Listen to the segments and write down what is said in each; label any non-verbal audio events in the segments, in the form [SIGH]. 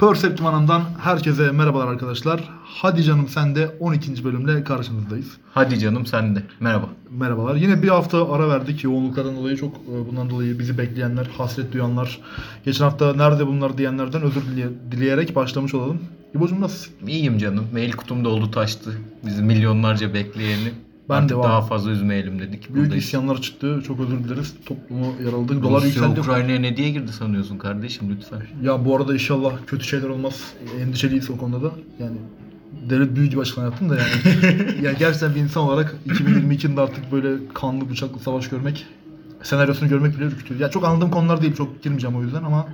Perceptim Hanım'dan herkese merhabalar arkadaşlar. Hadi canım sen de 12. bölümle karşınızdayız. Hadi canım sen de. Merhaba. Merhabalar. Yine bir hafta ara verdik. Yoğunluklardan dolayı çok e, bundan dolayı bizi bekleyenler, hasret duyanlar, geçen hafta nerede bunlar diyenlerden özür dileye- dileyerek başlamış olalım. İbo'cum nasılsın? İyiyim canım. Mail kutum doldu taştı. Bizi milyonlarca bekleyeni. Ben Artık de var. daha fazla üzmeyelim dedik. Büyük Buradayız. isyanlar çıktı. Çok özür dileriz. Toplumu yaraladık. Dolar Rusya yükseldi. Ukrayna'ya ne diye girdi sanıyorsun kardeşim lütfen. Ya bu arada inşallah kötü şeyler olmaz. Endişeliyiz o konuda da. Yani devlet büyüğü gibi açıklama yaptım da yani. [LAUGHS] yani gerçekten bir insan olarak 2022'de artık böyle kanlı bıçaklı savaş görmek, senaryosunu görmek bile ürkütüyor. Ya çok anladığım konular değil. Çok girmeyeceğim o yüzden ama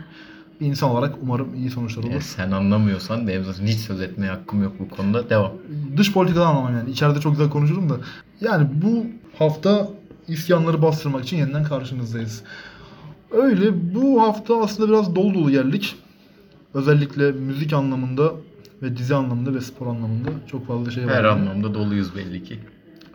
bir insan olarak umarım iyi sonuçlar Ya olur. sen anlamıyorsan benim zaten hiç söz etmeye hakkım yok bu konuda. Devam. Dış politikadan anlamam yani. İçeride çok güzel konuşurum da. Yani bu hafta isyanları bastırmak için yeniden karşınızdayız. Öyle bu hafta aslında biraz dolu dolu geldik. Özellikle müzik anlamında ve dizi anlamında ve spor anlamında çok fazla şey var. Her anlamda doluyuz belli ki.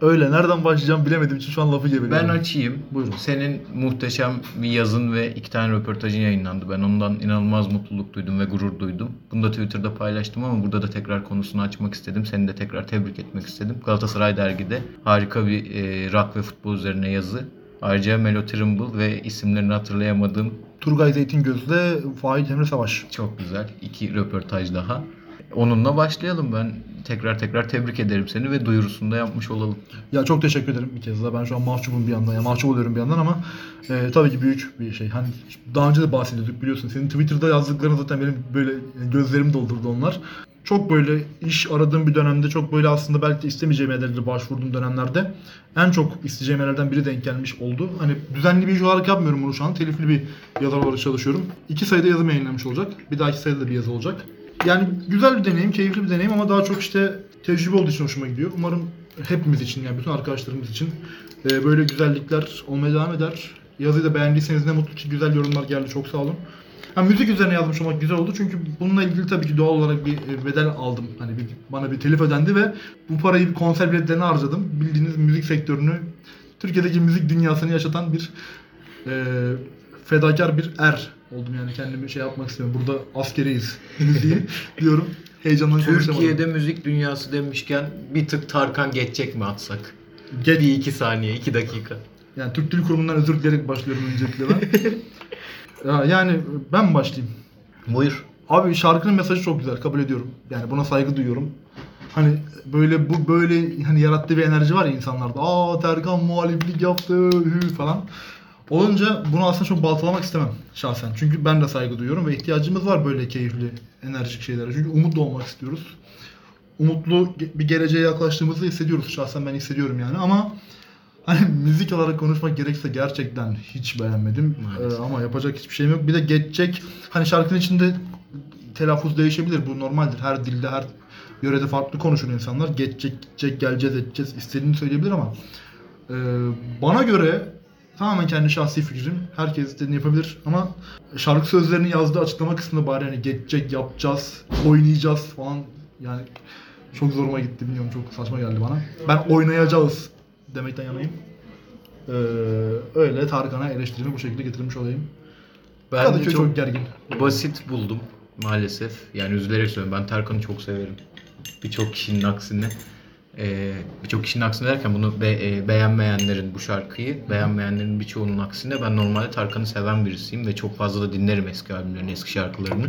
Öyle nereden başlayacağım bilemediğim için şu an lafı gebeliyorum. Ben açayım. Buyurun. Senin muhteşem bir yazın ve iki tane röportajın yayınlandı. Ben ondan inanılmaz mutluluk duydum ve gurur duydum. Bunu da Twitter'da paylaştım ama burada da tekrar konusunu açmak istedim. Seni de tekrar tebrik etmek istedim. Galatasaray Dergi'de harika bir e, rock ve futbol üzerine yazı. Ayrıca Melo Trimble ve isimlerini hatırlayamadığım Turgay Zeytingöz'le Faik Emre Savaş. çok güzel iki röportaj daha. Onunla başlayalım. Ben tekrar tekrar tebrik ederim seni ve duyurusunu da yapmış olalım. Ya çok teşekkür ederim bir kez daha. Ben şu an mahcubum bir yandan. Ya mahcup oluyorum bir yandan ama e, tabii ki büyük bir şey. Hani daha önce de bahsediyorduk biliyorsun. Senin Twitter'da yazdıkların zaten benim böyle gözlerimi doldurdu onlar. Çok böyle iş aradığım bir dönemde çok böyle aslında belki de istemeyeceğim yerlere başvurduğum dönemlerde en çok isteyeceğim yerlerden biri denk gelmiş oldu. Hani düzenli bir iş olarak yapmıyorum bunu şu an. Telifli bir yazar olarak çalışıyorum. İki sayıda yazım yayınlamış olacak. Bir dahaki sayıda da bir yazı olacak. Yani güzel bir deneyim, keyifli bir deneyim ama daha çok işte tecrübe olduğu için hoşuma gidiyor. Umarım hepimiz için yani bütün arkadaşlarımız için e, böyle güzellikler olmaya devam eder. Yazıyı da beğendiyseniz ne mutlu ki güzel yorumlar geldi. Çok sağ olun. Ha, müzik üzerine yazmış olmak güzel oldu çünkü bununla ilgili tabii ki doğal olarak bir e, bedel aldım. Hani bir, bana bir telif ödendi ve bu parayı bir konser biletlerine harcadım. Bildiğiniz müzik sektörünü, Türkiye'deki müzik dünyasını yaşatan bir e, fedakar bir er oldum yani kendimi şey yapmak istiyorum. Burada askeriyiz müziği [LAUGHS] diyorum. Heyecandan. Türkiye'de müzik dünyası demişken bir tık Tarkan geçecek mi atsak? Geç, Bir iki saniye, iki dakika. yani Türk Dil Kurumu'ndan özür dileyerek başlıyorum öncelikle ben. [LAUGHS] ya, yani ben başlayayım. Buyur. Abi şarkının mesajı çok güzel kabul ediyorum. Yani buna saygı duyuyorum. Hani böyle bu böyle hani yarattığı bir enerji var ya insanlarda. Aa Terkan muhaliflik yaptı hü falan. Olunca bunu aslında çok baltalamak istemem şahsen. Çünkü ben de saygı duyuyorum ve ihtiyacımız var böyle keyifli, enerjik şeylere. Çünkü umutlu olmak istiyoruz. Umutlu bir geleceğe yaklaştığımızı hissediyoruz. Şahsen ben hissediyorum yani ama hani [LAUGHS] müzik olarak konuşmak gerekirse gerçekten hiç beğenmedim. Ee, ama yapacak hiçbir şeyim yok. Bir de geçecek hani şarkının içinde telaffuz değişebilir. Bu normaldir. Her dilde, her yörede farklı konuşur insanlar. Geçecek, gidecek, geleceğiz, edeceğiz. istediğini söyleyebilir ama e, bana göre tamamen kendi şahsi fikrim. Herkes istediğini yapabilir ama şarkı sözlerini yazdığı açıklama kısmında bari hani geçecek, yapacağız, oynayacağız falan yani çok zoruma gitti bilmiyorum çok saçma geldi bana. Ben oynayacağız demekten yanayım. Ee, öyle Tarkan'a eleştirimi bu şekilde getirmiş olayım. Ben Kadıköy çok, çok gergin. basit buldum maalesef. Yani üzülerek söylüyorum. Ben Tarkan'ı çok severim. Birçok kişinin aksine. Ee, Birçok kişinin aksine derken bunu be- e, beğenmeyenlerin bu şarkıyı, beğenmeyenlerin birçoğunun aksine ben normalde Tarkan'ı seven birisiyim ve çok fazla da dinlerim eski albümlerini, eski şarkılarını.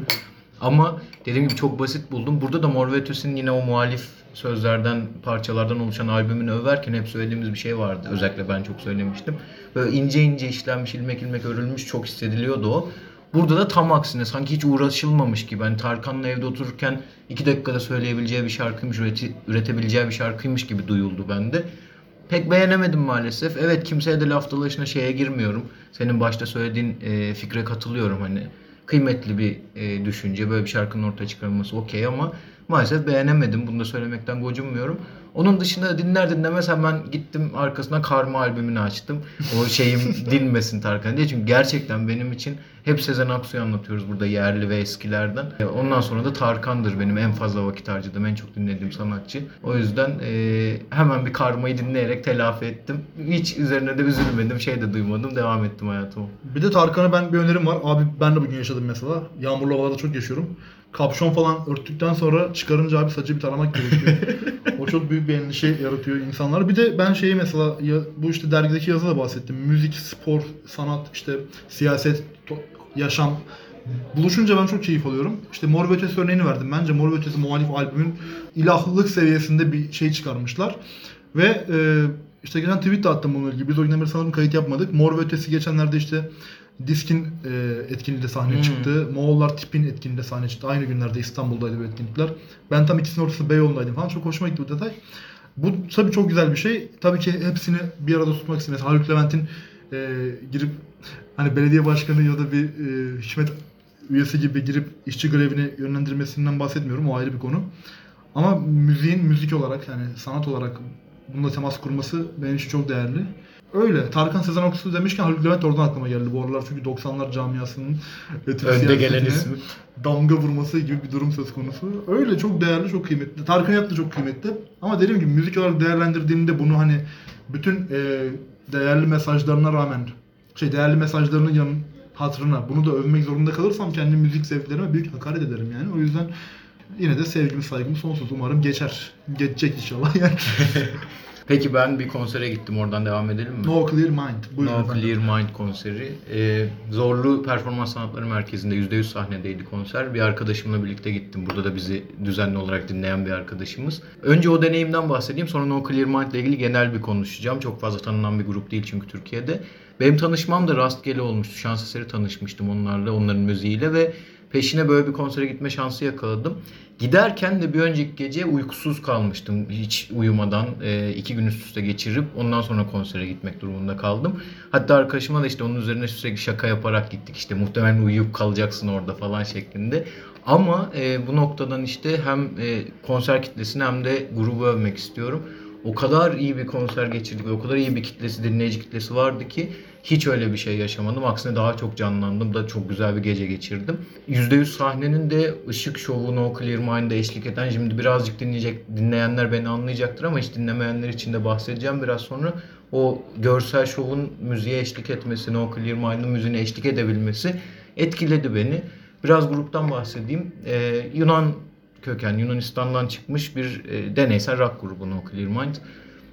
Ama dediğim gibi çok basit buldum. Burada da Mor ve Ötesi'nin yine o muhalif sözlerden, parçalardan oluşan albümünü överken hep söylediğimiz bir şey vardı. Özellikle ben çok söylemiştim. Böyle ince ince işlenmiş, ilmek ilmek örülmüş çok hissediliyordu o. Burada da tam aksine sanki hiç uğraşılmamış gibi. Hani Tarkan'la evde otururken iki dakikada söyleyebileceği bir şarkıymış, üreti- üretebileceği bir şarkıymış gibi duyuldu bende. Pek beğenemedim maalesef. Evet kimseye de laf dalaşına şeye girmiyorum. Senin başta söylediğin e, fikre katılıyorum hani. Kıymetli bir e, düşünce. Böyle bir şarkının ortaya çıkarılması okey ama maalesef beğenemedim. Bunu da söylemekten gocunmuyorum. Onun dışında dinler dinlemez hemen gittim arkasına Karma albümünü açtım. O şeyim [LAUGHS] dinmesin Tarkan diye. Çünkü gerçekten benim için hep Sezen Aksu'yu anlatıyoruz burada yerli ve eskilerden. E, Ondan sonra da Tarkan'dır benim en fazla vakit harcadığım, en çok dinlediğim sanatçı. O yüzden e, hemen bir Karma'yı dinleyerek telafi ettim. Hiç üzerine de üzülmedim, şey de duymadım. Devam ettim hayatıma. Bir de Tarkan'a ben bir önerim var. Abi ben de bugün yaşadım mesela. Yağmurlu havalarda çok yaşıyorum. Kapşon falan örttükten sonra çıkarınca abi saçı bir taramak gerekiyor. o çok büyük bir endişe yaratıyor insanlar. Bir de ben şeyi mesela ya, bu işte dergideki yazıda da bahsettim. Müzik, spor, sanat, işte siyaset, yaşam buluşunca ben çok keyif alıyorum. İşte Mor ve Ötesi örneğini verdim. Bence Mor ve Ötesi muhalif albümün ilahlılık seviyesinde bir şey çıkarmışlar. Ve e, işte geçen tweet de attım bununla ilgili. Biz o günden beri sanırım kayıt yapmadık. Mor ve Ötesi geçenlerde işte Disk'in e, etkinliğinde sahne Hmm. çıktı. Moğollar Tip'in etkinliğinde sahne çıktı. Aynı günlerde İstanbul'daydı bu etkinlikler. Ben tam ikisinin ortasında Beyoğlu'ndaydım falan. Çok hoşuma gitti bu detay. Bu tabii çok güzel bir şey. Tabii ki hepsini bir arada tutmak için. Mesela Haluk Levent'in e, girip hani belediye başkanı ya da bir e, hükümet üyesi gibi girip işçi grevini yönlendirmesinden bahsetmiyorum. O ayrı bir konu. Ama müziğin müzik olarak yani sanat olarak bununla temas kurması benim için çok değerli. Öyle. Tarkan Sezen Aksu demişken Haluk Levent oradan aklıma geldi bu aralar. Çünkü 90'lar camiasının Önde gelen ismi. damga vurması gibi bir durum söz konusu. Öyle çok değerli, çok kıymetli. Tarkan da çok kıymetli. Ama dediğim gibi müzik olarak değerlendirdiğimde bunu hani bütün e, değerli mesajlarına rağmen şey değerli mesajlarının yanı hatırına bunu da övmek zorunda kalırsam kendi müzik zevklerime büyük hakaret ederim yani. O yüzden yine de sevgim saygım sonsuz. Umarım geçer. Geçecek inşallah yani. [LAUGHS] Peki ben bir konsere gittim. Oradan devam edelim mi? no Clear Mind. Buyurun No efendim. Clear Mind konseri. Ee, Zorlu Performans Sanatları Merkezi'nde %100 sahnedeydi konser. Bir arkadaşımla birlikte gittim. Burada da bizi düzenli olarak dinleyen bir arkadaşımız. Önce o deneyimden bahsedeyim. Sonra No Clear Mind ile ilgili genel bir konuşacağım. Çok fazla tanınan bir grup değil çünkü Türkiye'de. Benim tanışmam da rastgele olmuştu. Şans eseri tanışmıştım onlarla, onların müziğiyle ve peşine böyle bir konsere gitme şansı yakaladım. Giderken de bir önceki gece uykusuz kalmıştım. Hiç uyumadan e, iki gün üst üste geçirip ondan sonra konsere gitmek durumunda kaldım. Hatta arkadaşıma da işte onun üzerine sürekli şaka yaparak gittik. İşte muhtemelen uyuyup kalacaksın orada falan şeklinde. Ama e, bu noktadan işte hem e, konser kitlesini hem de grubu övmek istiyorum. O kadar iyi bir konser geçirdik o kadar iyi bir kitlesi, dinleyici kitlesi vardı ki hiç öyle bir şey yaşamadım. Aksine daha çok canlandım da çok güzel bir gece geçirdim. %100 sahnenin de ışık şovu No Clear Mind'e eşlik eden şimdi birazcık dinleyecek dinleyenler beni anlayacaktır ama hiç dinlemeyenler için de bahsedeceğim biraz sonra. O görsel şovun müziğe eşlik etmesi, No Clear Mind'ın müziğine eşlik edebilmesi etkiledi beni. Biraz gruptan bahsedeyim. Ee, Yunan köken, Yunanistan'dan çıkmış bir e, deneysel rock grubu No Clear Mind.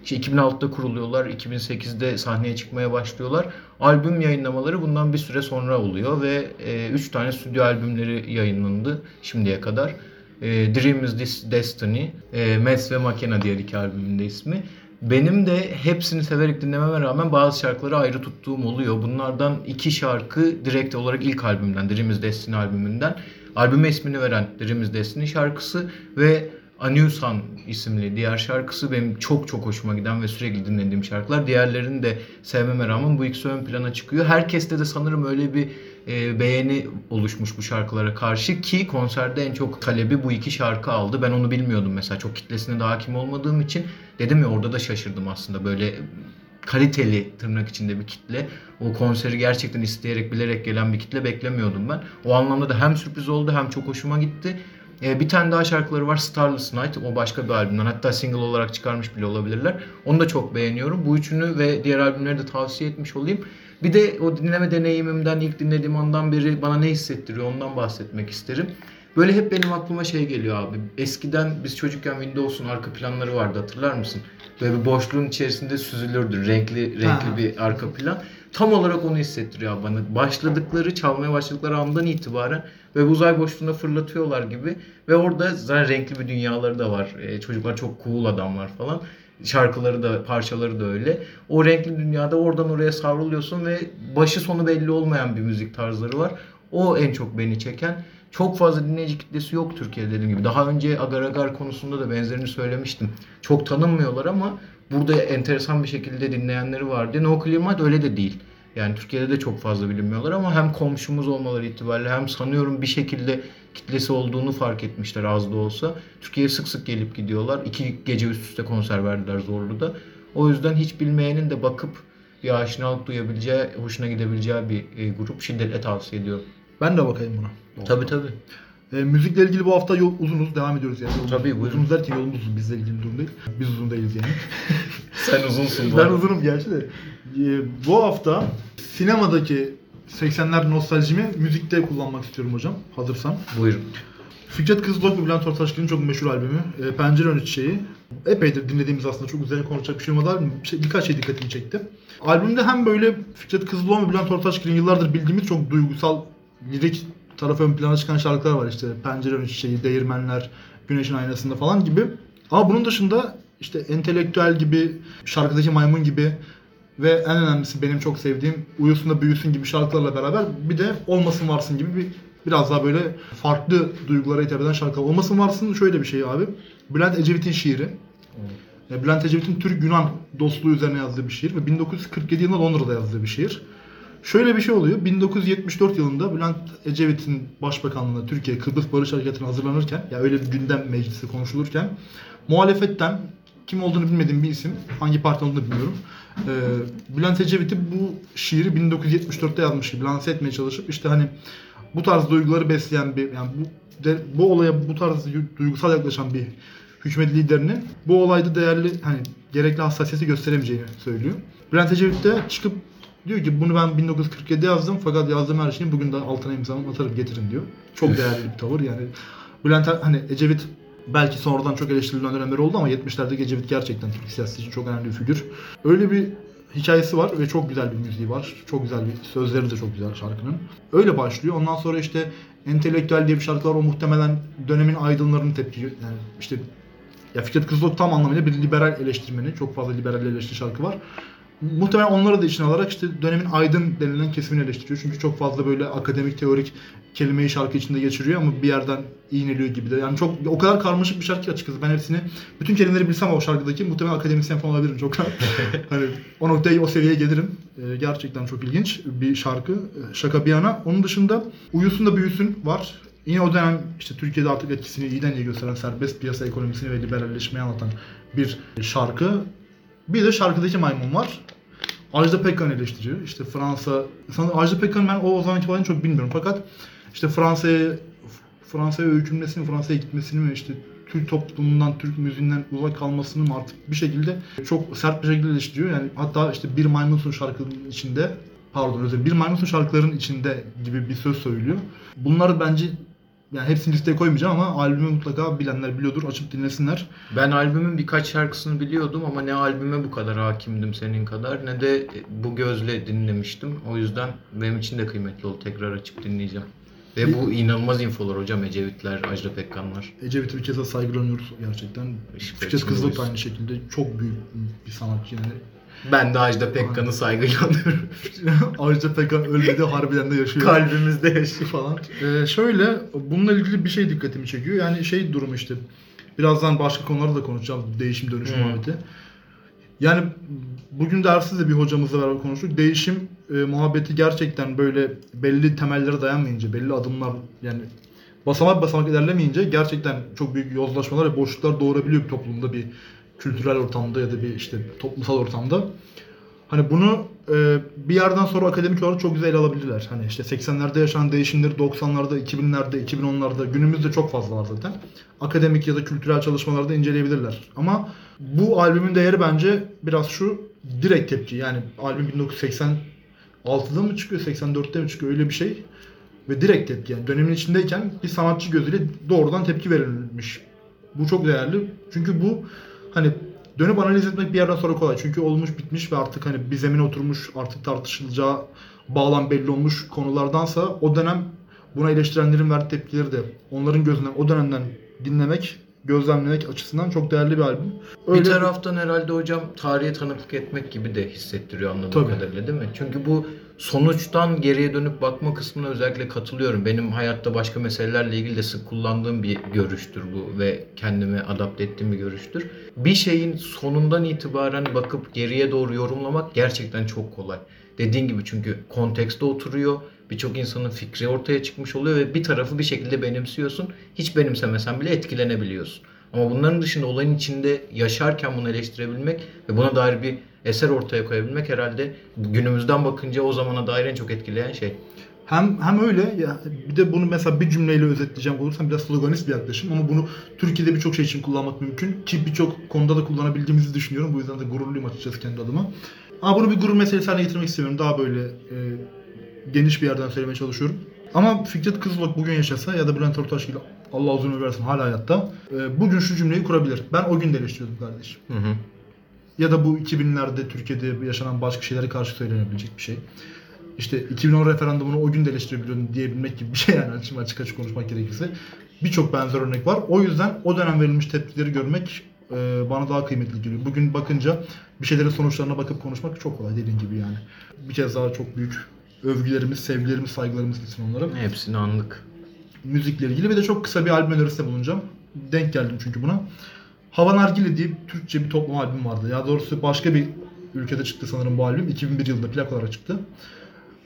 İşte 2006'da kuruluyorlar, 2008'de sahneye çıkmaya başlıyorlar. Albüm yayınlamaları bundan bir süre sonra oluyor ve 3 tane stüdyo albümleri yayınlandı şimdiye kadar. E, Dream is This Destiny, e, Mets ve Makena diğer iki albümün de ismi. Benim de hepsini severek dinlememe rağmen bazı şarkıları ayrı tuttuğum oluyor. Bunlardan iki şarkı direkt olarak ilk albümden, Dream is Destiny albümünden. Albüme ismini veren Dream is Destiny şarkısı ve A New Sun isimli diğer şarkısı benim çok çok hoşuma giden ve sürekli dinlediğim şarkılar. Diğerlerini de sevmeme rağmen bu ikisi ön plana çıkıyor. Herkeste de sanırım öyle bir e, beğeni oluşmuş bu şarkılara karşı ki konserde en çok talebi bu iki şarkı aldı. Ben onu bilmiyordum mesela çok kitlesine de hakim olmadığım için. Dedim ya orada da şaşırdım aslında böyle kaliteli tırnak içinde bir kitle. O konseri gerçekten isteyerek bilerek gelen bir kitle beklemiyordum ben. O anlamda da hem sürpriz oldu hem çok hoşuma gitti. Ee, bir tane daha şarkıları var Starless Night. O başka bir albümden. Hatta single olarak çıkarmış bile olabilirler. Onu da çok beğeniyorum. Bu üçünü ve diğer albümleri de tavsiye etmiş olayım. Bir de o dinleme deneyimimden ilk dinlediğim andan beri bana ne hissettiriyor ondan bahsetmek isterim. Böyle hep benim aklıma şey geliyor abi. Eskiden biz çocukken Windows'un arka planları vardı hatırlar mısın? Böyle bir boşluğun içerisinde süzülürdü. Renkli renkli Ha. bir arka plan. Tam olarak onu hissettiriyor bana. Başladıkları, çalmaya başladıkları andan itibaren ve uzay boşluğuna fırlatıyorlar gibi. Ve orada zaten renkli bir dünyaları da var. Ee, çocuklar çok cool adamlar falan. Şarkıları da, parçaları da öyle. O renkli dünyada oradan oraya savruluyorsun ve başı sonu belli olmayan bir müzik tarzları var. O en çok beni çeken. Çok fazla dinleyici kitlesi yok Türkiye'de dediğim gibi. Daha önce Agar Agar konusunda da benzerini söylemiştim. Çok tanınmıyorlar ama burada enteresan bir şekilde dinleyenleri vardı. No Clear Mind öyle de değil. Yani Türkiye'de de çok fazla bilinmiyorlar ama hem komşumuz olmaları itibariyle hem sanıyorum bir şekilde kitlesi olduğunu fark etmişler az da olsa. Türkiye'ye sık sık gelip gidiyorlar. İki gece üst üste konser verdiler Zorlu'da. O yüzden hiç bilmeyenin de bakıp bir aşinalık duyabileceği, hoşuna gidebileceği bir e, grup şiddetle tavsiye ediyorum. Ben de bakayım buna. Tabii tabii. E, müzikle ilgili bu hafta yol uzunuz. Devam ediyoruz yani. Yolumuz, Tabii, buyurun. Uzunuz derken yolumuz uzun. Bizle ilgili bir durum değil. Biz uzun değiliz yani. [LAUGHS] Sen uzunsun ben uzunum gerçi de. E, bu hafta sinemadaki 80'ler nostaljimi müzikte kullanmak istiyorum hocam. Hazırsan. Buyurun. Fikret Kızılok ve Bülent Ortaçgil'in çok meşhur albümü. E, Pencere Önü Çiçeği. Epeydir dinlediğimiz aslında çok üzerine konuşacak bir şey olmadı. Şey, birkaç şey dikkatimi çekti. Albümde hem böyle Fikret Kızılok ve Bülent Ortaçgil'in yıllardır bildiğimiz çok duygusal, lirik tarafı ön plana çıkan şarkılar var. İşte Pencere Çiçeği, Değirmenler, Güneşin Aynasında falan gibi. Ama bunun dışında işte entelektüel gibi, şarkıdaki maymun gibi ve en önemlisi benim çok sevdiğim Uyusun da Büyüsün gibi şarkılarla beraber bir de Olmasın Varsın gibi bir biraz daha böyle farklı duygulara hitap eden şarkılar. Olmasın Varsın şöyle bir şey abi. Bülent Ecevit'in şiiri. E, Bülent Ecevit'in Türk-Yunan dostluğu üzerine yazdığı bir şiir ve 1947 yılında Londra'da yazdığı bir şiir. Şöyle bir şey oluyor. 1974 yılında Bülent Ecevit'in başbakanlığında Türkiye Kıbrıs Barış Harekatı'na hazırlanırken ya öyle bir gündem meclisi konuşulurken muhalefetten kim olduğunu bilmediğim bir isim, hangi parti olduğunu bilmiyorum. Ee, Bülent Ecevit'i bu şiiri 1974'te yazmış gibi lanse etmeye çalışıp işte hani bu tarz duyguları besleyen bir yani bu de, bu olaya bu tarz duygusal yaklaşan bir hükümet liderinin bu olayda değerli hani gerekli hassasiyeti gösteremeyeceğini söylüyor. Bülent Ecevit de çıkıp diyor ki bunu ben 1947'de yazdım fakat yazdığım her şeyi bugün de altına imzamı atarım getirin diyor. Çok değerli bir tavır yani. Bülent hani Ecevit belki sonradan çok eleştirilen dönemleri oldu ama 70'lerdeki Ecevit gerçekten Türk siyaseti için çok önemli bir figür. Öyle bir hikayesi var ve çok güzel bir müziği var. Çok güzel bir sözleri de çok güzel şarkının. Öyle başlıyor. Ondan sonra işte entelektüel diye bir şarkı var. O muhtemelen dönemin aydınlarının tepki yani işte ya Fikret Kızılok tam anlamıyla bir liberal eleştirmeni. Çok fazla liberal eleştiri şarkı var. Muhtemelen onları da içine alarak işte dönemin aydın denilen kesimini eleştiriyor. Çünkü çok fazla böyle akademik, teorik kelimeyi şarkı içinde geçiriyor ama bir yerden iğneliyor gibi de. Yani çok o kadar karmaşık bir şarkı açıkçası. Ben hepsini, bütün kelimeleri bilsem o şarkıdaki muhtemelen akademisyen falan olabilirim çok [LAUGHS] hani o noktaya, o seviyeye gelirim. Ee, gerçekten çok ilginç bir şarkı. Ee, Şaka bir yana. Onun dışında Uyusun da Büyüsün var. Yine o dönem işte Türkiye'de artık etkisini iyiden iyi gösteren serbest piyasa ekonomisini ve liberalleşmeyi anlatan bir şarkı. Bir de şarkıdaki maymun var. Ajda Pekkan eleştiriyor. İşte Fransa, sanırım Ajda Pekkan'ı ben o, o zamanki olayını çok bilmiyorum fakat işte Fransa'ya Fransa'ya öykünmesini, Fransa'ya gitmesini mi işte Türk toplumundan, Türk müziğinden uzak kalmasını mı artık bir şekilde çok sert bir şekilde eleştiriyor. Yani hatta işte Bir Maymunsun şarkının içinde pardon özür Bir Maymunsun şarkıların içinde gibi bir söz söylüyor. Bunlar bence yani hepsini listeye koymayacağım ama albümü mutlaka bilenler biliyordur. Açıp dinlesinler. Ben albümün birkaç şarkısını biliyordum ama ne albüme bu kadar hakimdim senin kadar ne de bu gözle dinlemiştim. O yüzden benim için de kıymetli oldu. Tekrar açıp dinleyeceğim. Ve bu inanılmaz infolar hocam. Ecevitler, Ajda Pekkanlar. Ecevit'e bir kez daha saygılanıyoruz gerçekten. Fikret oyuz. aynı şekilde çok büyük bir sanatçı yani. Ben de Ajda Pekkan'ı saygılanıyorum. [LAUGHS] Ajda Pekkan ölmedi harbiden de yaşıyor. Kalbimizde yaşıyor. falan. Ee, şöyle bununla ilgili bir şey dikkatimi çekiyor. Yani şey durum işte. Birazdan başka konuları da konuşacağım. Değişim dönüşüm Hı. muhabbeti. Yani bugün dersiz de bir hocamızla beraber konuştuk. Değişim e, muhabbeti gerçekten böyle belli temellere dayanmayınca, belli adımlar yani basamak basamak ilerlemeyince gerçekten çok büyük yozlaşmalar ve boşluklar doğurabiliyor bir toplumda bir kültürel ortamda ya da bir işte toplumsal ortamda. Hani bunu e, bir yerden sonra akademik olarak çok güzel ele alabilirler. Hani işte 80'lerde yaşanan değişimleri 90'larda, 2000'lerde, 2010'larda günümüzde çok fazla var zaten. Akademik ya da kültürel çalışmalarda inceleyebilirler. Ama bu albümün değeri bence biraz şu direkt tepki. Yani albüm 1986'da mı çıkıyor, 84'te mi çıkıyor öyle bir şey. Ve direkt tepki yani dönemin içindeyken bir sanatçı gözüyle doğrudan tepki verilmiş. Bu çok değerli. Çünkü bu hani dönüp analiz etmek bir yerden sonra kolay. Çünkü olmuş bitmiş ve artık hani bir zemine oturmuş artık tartışılacağı bağlam belli olmuş konulardansa o dönem buna eleştirenlerin verdiği tepkileri de onların gözünden o dönemden dinlemek, gözlemlemek açısından çok değerli bir albüm. Bir taraftan herhalde hocam tarihe tanıklık etmek gibi de hissettiriyor anladığım Tabii. kadarıyla değil mi? Çünkü bu sonuçtan geriye dönüp bakma kısmına özellikle katılıyorum. Benim hayatta başka meselelerle ilgili de sık kullandığım bir görüştür bu ve kendime adapte ettiğim bir görüştür. Bir şeyin sonundan itibaren bakıp geriye doğru yorumlamak gerçekten çok kolay. Dediğin gibi çünkü kontekste oturuyor. Birçok insanın fikri ortaya çıkmış oluyor ve bir tarafı bir şekilde benimsiyorsun. Hiç benimsemesen bile etkilenebiliyorsun. Ama bunların dışında olayın içinde yaşarken bunu eleştirebilmek ve buna dair bir eser ortaya koyabilmek herhalde günümüzden bakınca o zamana dair en çok etkileyen şey. Hem hem öyle ya bir de bunu mesela bir cümleyle özetleyeceğim olursam biraz sloganist bir yaklaşım ama bunu Türkiye'de birçok şey için kullanmak mümkün ki birçok konuda da kullanabildiğimizi düşünüyorum. Bu yüzden de gururluyum açıkçası kendi adıma. Ama bunu bir gurur meselesi haline getirmek istemiyorum. Daha böyle e, geniş bir yerden söylemeye çalışıyorum. Ama Fikret Kızılok bugün yaşasa ya da Bülent Ortaç gibi Allah uzun ömür versin hala hayatta. e, bugün şu cümleyi kurabilir. Ben o gün de eleştiriyordum kardeşim. Hı hı. Ya da bu 2000'lerde Türkiye'de yaşanan başka şeylere karşı söylenebilecek bir şey. İşte 2010 referandumunu o gün de eleştirebiliyordum diyebilmek gibi bir şey yani açık açık, açık konuşmak gerekirse. Birçok benzer örnek var. O yüzden o dönem verilmiş tepkileri görmek e, bana daha kıymetli geliyor. Bugün bakınca bir şeylerin sonuçlarına bakıp konuşmak çok kolay dediğin gibi yani. Bir kez daha çok büyük övgülerimiz, sevgilerimiz, saygılarımız gitsin onlara. Hepsini anlık. Müzikle ilgili ve de çok kısa bir albüm önerisinde bulunacağım. Denk geldim çünkü buna. Hava Nargile diye Türkçe bir toplama albüm vardı. Ya doğrusu başka bir ülkede çıktı sanırım bu albüm. 2001 yılında plak olarak çıktı.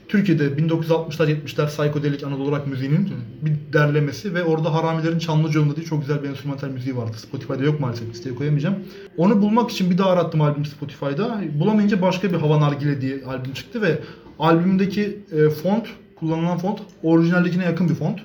Türkiye'de 1960'lar 70'ler psikodelik Anadolu rock müziğinin bir derlemesi ve orada Haramilerin Çamlıca Yolunda diye çok güzel bir enstrümantal müziği vardı. Spotify'da yok maalesef listeye koyamayacağım. Onu bulmak için bir daha arattım albüm Spotify'da. Bulamayınca başka bir Hava Nargile diye albüm çıktı ve albümdeki e, font, kullanılan font orijinaldekine yakın bir font.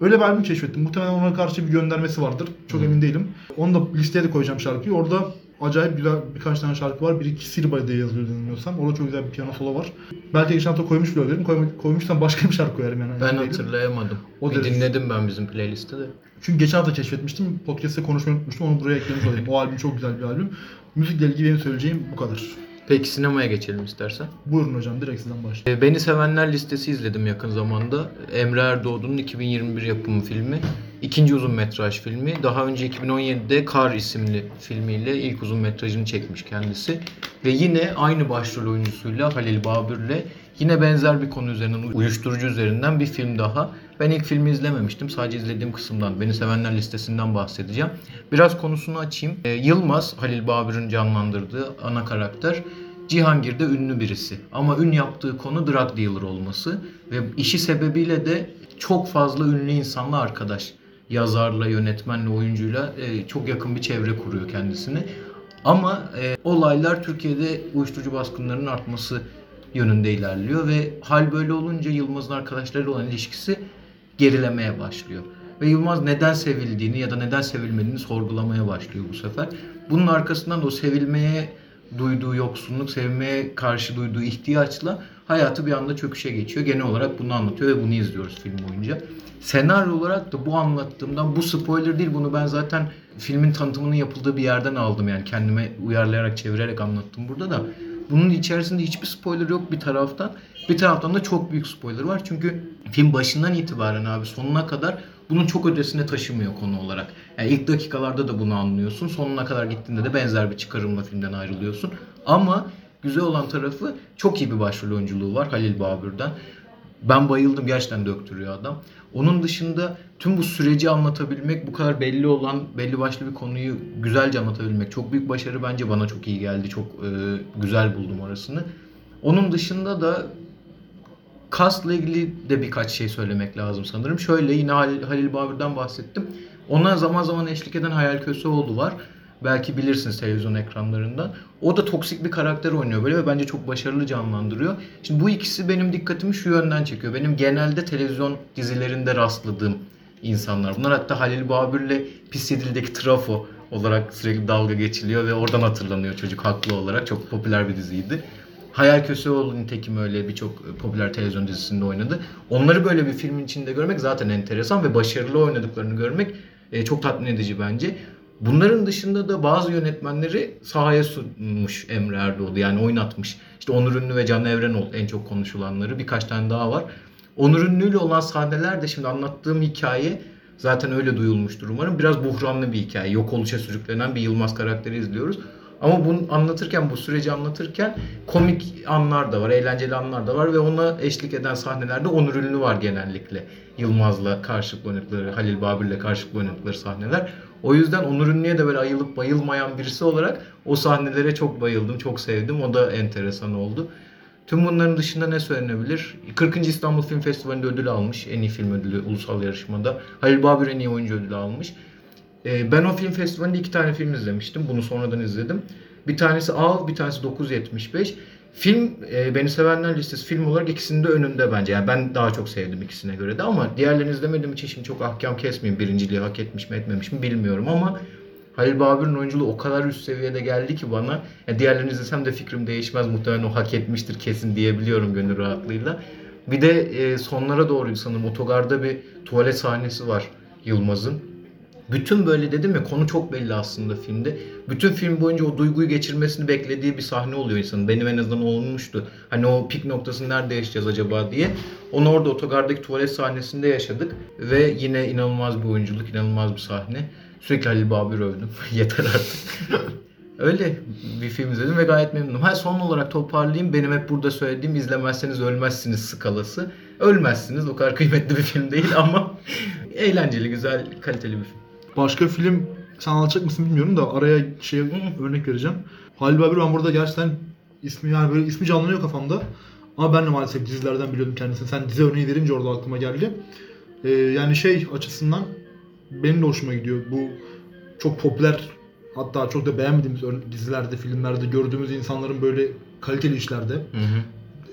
Öyle bir albüm keşfettim. Muhtemelen ona karşı bir göndermesi vardır. Çok emin değilim. Onu da listeye de koyacağım şarkıyı. Orada acayip güzel birkaç tane şarkı var. Biri Sirba diye yazılıyor dinliyorsam. Orada çok güzel bir piyano solo var. Belki geçen hafta koymuş bile olabilirim. Koymuşsam başka bir şarkı koyarım yani. Ben hatırlayamadım. O bir dinledim ben bizim playlistte de. Çünkü geçen hafta keşfetmiştim. Podcast'te konuşmayı unutmuştum. Onu buraya eklemiş olayım. O albüm çok güzel bir albüm. Müzikle ilgili benim söyleyeceğim bu kadar. Peki sinemaya geçelim istersen. Buyurun hocam direkt sizden başlayalım. E, Beni Sevenler listesi izledim yakın zamanda. Emre Erdoğdu'nun 2021 yapımı filmi. İkinci uzun metraj filmi. Daha önce 2017'de Kar isimli filmiyle ilk uzun metrajını çekmiş kendisi. Ve yine aynı başrol oyuncusuyla Halil Babür'le yine benzer bir konu üzerinden, uyuşturucu üzerinden bir film daha. Ben ilk filmi izlememiştim. Sadece izlediğim kısımdan, Beni Sevenler listesinden bahsedeceğim. Biraz konusunu açayım. E, Yılmaz, Halil Babür'ün canlandırdığı ana karakter. Cihangir'de ünlü birisi. Ama ün yaptığı konu drug dealer olması. Ve işi sebebiyle de çok fazla ünlü insanla arkadaş. Yazarla, yönetmenle, oyuncuyla e, çok yakın bir çevre kuruyor kendisini. Ama e, olaylar Türkiye'de uyuşturucu baskınlarının artması yönünde ilerliyor ve hal böyle olunca Yılmaz'ın arkadaşlarıyla olan ilişkisi gerilemeye başlıyor. Ve Yılmaz neden sevildiğini ya da neden sevilmediğini sorgulamaya başlıyor bu sefer. Bunun arkasından da o sevilmeye duyduğu yoksunluk, sevmeye karşı duyduğu ihtiyaçla hayatı bir anda çöküşe geçiyor. Genel olarak bunu anlatıyor ve bunu izliyoruz film boyunca. Senaryo olarak da bu anlattığımdan, bu spoiler değil bunu ben zaten filmin tanıtımının yapıldığı bir yerden aldım yani kendime uyarlayarak, çevirerek anlattım burada da. Bunun içerisinde hiçbir spoiler yok bir taraftan. Bir taraftan da çok büyük spoiler var. Çünkü film başından itibaren abi sonuna kadar bunun çok ötesine taşımıyor konu olarak. Yani ilk dakikalarda da bunu anlıyorsun. Sonuna kadar gittiğinde de benzer bir çıkarımla filmden ayrılıyorsun. Ama güzel olan tarafı çok iyi bir başrol oyunculuğu var Halil Babür'den. Ben bayıldım gerçekten döktürüyor adam. Onun dışında tüm bu süreci anlatabilmek, bu kadar belli olan, belli başlı bir konuyu güzelce anlatabilmek çok büyük başarı bence bana çok iyi geldi. Çok e, güzel buldum orasını. Onun dışında da Kast'la ilgili de birkaç şey söylemek lazım sanırım. Şöyle yine Halil, Halil Babür'den bahsettim. Ona zaman zaman eşlik eden Hayal Köseoğlu var. Belki bilirsiniz televizyon ekranlarından. O da toksik bir karakter oynuyor böyle ve bence çok başarılı canlandırıyor. Şimdi bu ikisi benim dikkatimi şu yönden çekiyor. Benim genelde televizyon dizilerinde rastladığım insanlar. Bunlar hatta Halil Babür'le Pis Yedil'deki Trafo olarak sürekli dalga geçiliyor ve oradan hatırlanıyor çocuk haklı olarak. Çok popüler bir diziydi. Hayal Köseoğlu nitekim öyle birçok popüler televizyon dizisinde oynadı. Onları böyle bir filmin içinde görmek zaten enteresan ve başarılı oynadıklarını görmek e, çok tatmin edici bence. Bunların dışında da bazı yönetmenleri sahaya sunmuş Emre Erdoğdu yani oynatmış. İşte Onur Ünlü ve Can Evrenoğlu en çok konuşulanları birkaç tane daha var. Onur Ünlü ile olan sahneler de şimdi anlattığım hikaye zaten öyle duyulmuştur umarım. Biraz buhranlı bir hikaye. Yok oluşa sürüklenen bir Yılmaz karakteri izliyoruz. Ama bunu anlatırken, bu süreci anlatırken komik anlar da var, eğlenceli anlar da var ve ona eşlik eden sahnelerde Onur Ünlü var genellikle. Yılmaz'la karşılıklı oynadıkları, Halil Babür'le karşılıklı oynadıkları sahneler. O yüzden Onur Ünlü'ye de böyle ayılıp bayılmayan birisi olarak o sahnelere çok bayıldım, çok sevdim. O da enteresan oldu. Tüm bunların dışında ne söylenebilir? 40. İstanbul Film Festivali'nde ödül almış. En iyi film ödülü ulusal yarışmada. Halil Babür en iyi oyuncu ödülü almış. Ee, Ben o film festivalinde iki tane film izlemiştim. Bunu sonradan izledim. Bir tanesi Av, bir tanesi 975. Film e, Beni Sevenler listesi film olarak ikisinin de önünde bence. Yani ben daha çok sevdim ikisine göre de ama diğerlerini izlemediğim için şimdi çok ahkam kesmeyeyim. Birinciliği hak etmiş mi etmemiş mi bilmiyorum ama Halil Babür'ün oyunculuğu o kadar üst seviyede geldi ki bana. Yani diğerlerini izlesem de fikrim değişmez. Muhtemelen o hak etmiştir kesin diyebiliyorum gönül rahatlığıyla. Bir de e, sonlara doğru sanırım otogarda bir tuvalet sahnesi var Yılmaz'ın. Bütün böyle dedim ya konu çok belli aslında filmde. Bütün film boyunca o duyguyu geçirmesini beklediği bir sahne oluyor insanın. Benim en azından olmuştu. Hani o pik noktasını nerede yaşayacağız acaba diye. Onu orada otogardaki tuvalet sahnesinde yaşadık. Ve yine inanılmaz bir oyunculuk, inanılmaz bir sahne. Sürekli Halil Babür övdüm. [LAUGHS] Yeter artık. Öyle bir film izledim ve gayet memnunum. Ha son olarak toparlayayım. Benim hep burada söylediğim izlemezseniz ölmezsiniz skalası. Ölmezsiniz. O kadar kıymetli bir film değil ama [LAUGHS] eğlenceli, güzel, kaliteli bir film. Başka film sen anlatacak mısın bilmiyorum da araya şey örnek vereceğim. Halil Babür ben burada gerçekten ismi yani böyle ismi canlanıyor kafamda. Ama ben de maalesef dizilerden biliyordum kendisini. Sen dizi örneği verince orada aklıma geldi. Ee, yani şey açısından benim de hoşuma gidiyor. Bu çok popüler hatta çok da beğenmediğimiz dizilerde, filmlerde gördüğümüz insanların böyle kaliteli işlerde Hı hı.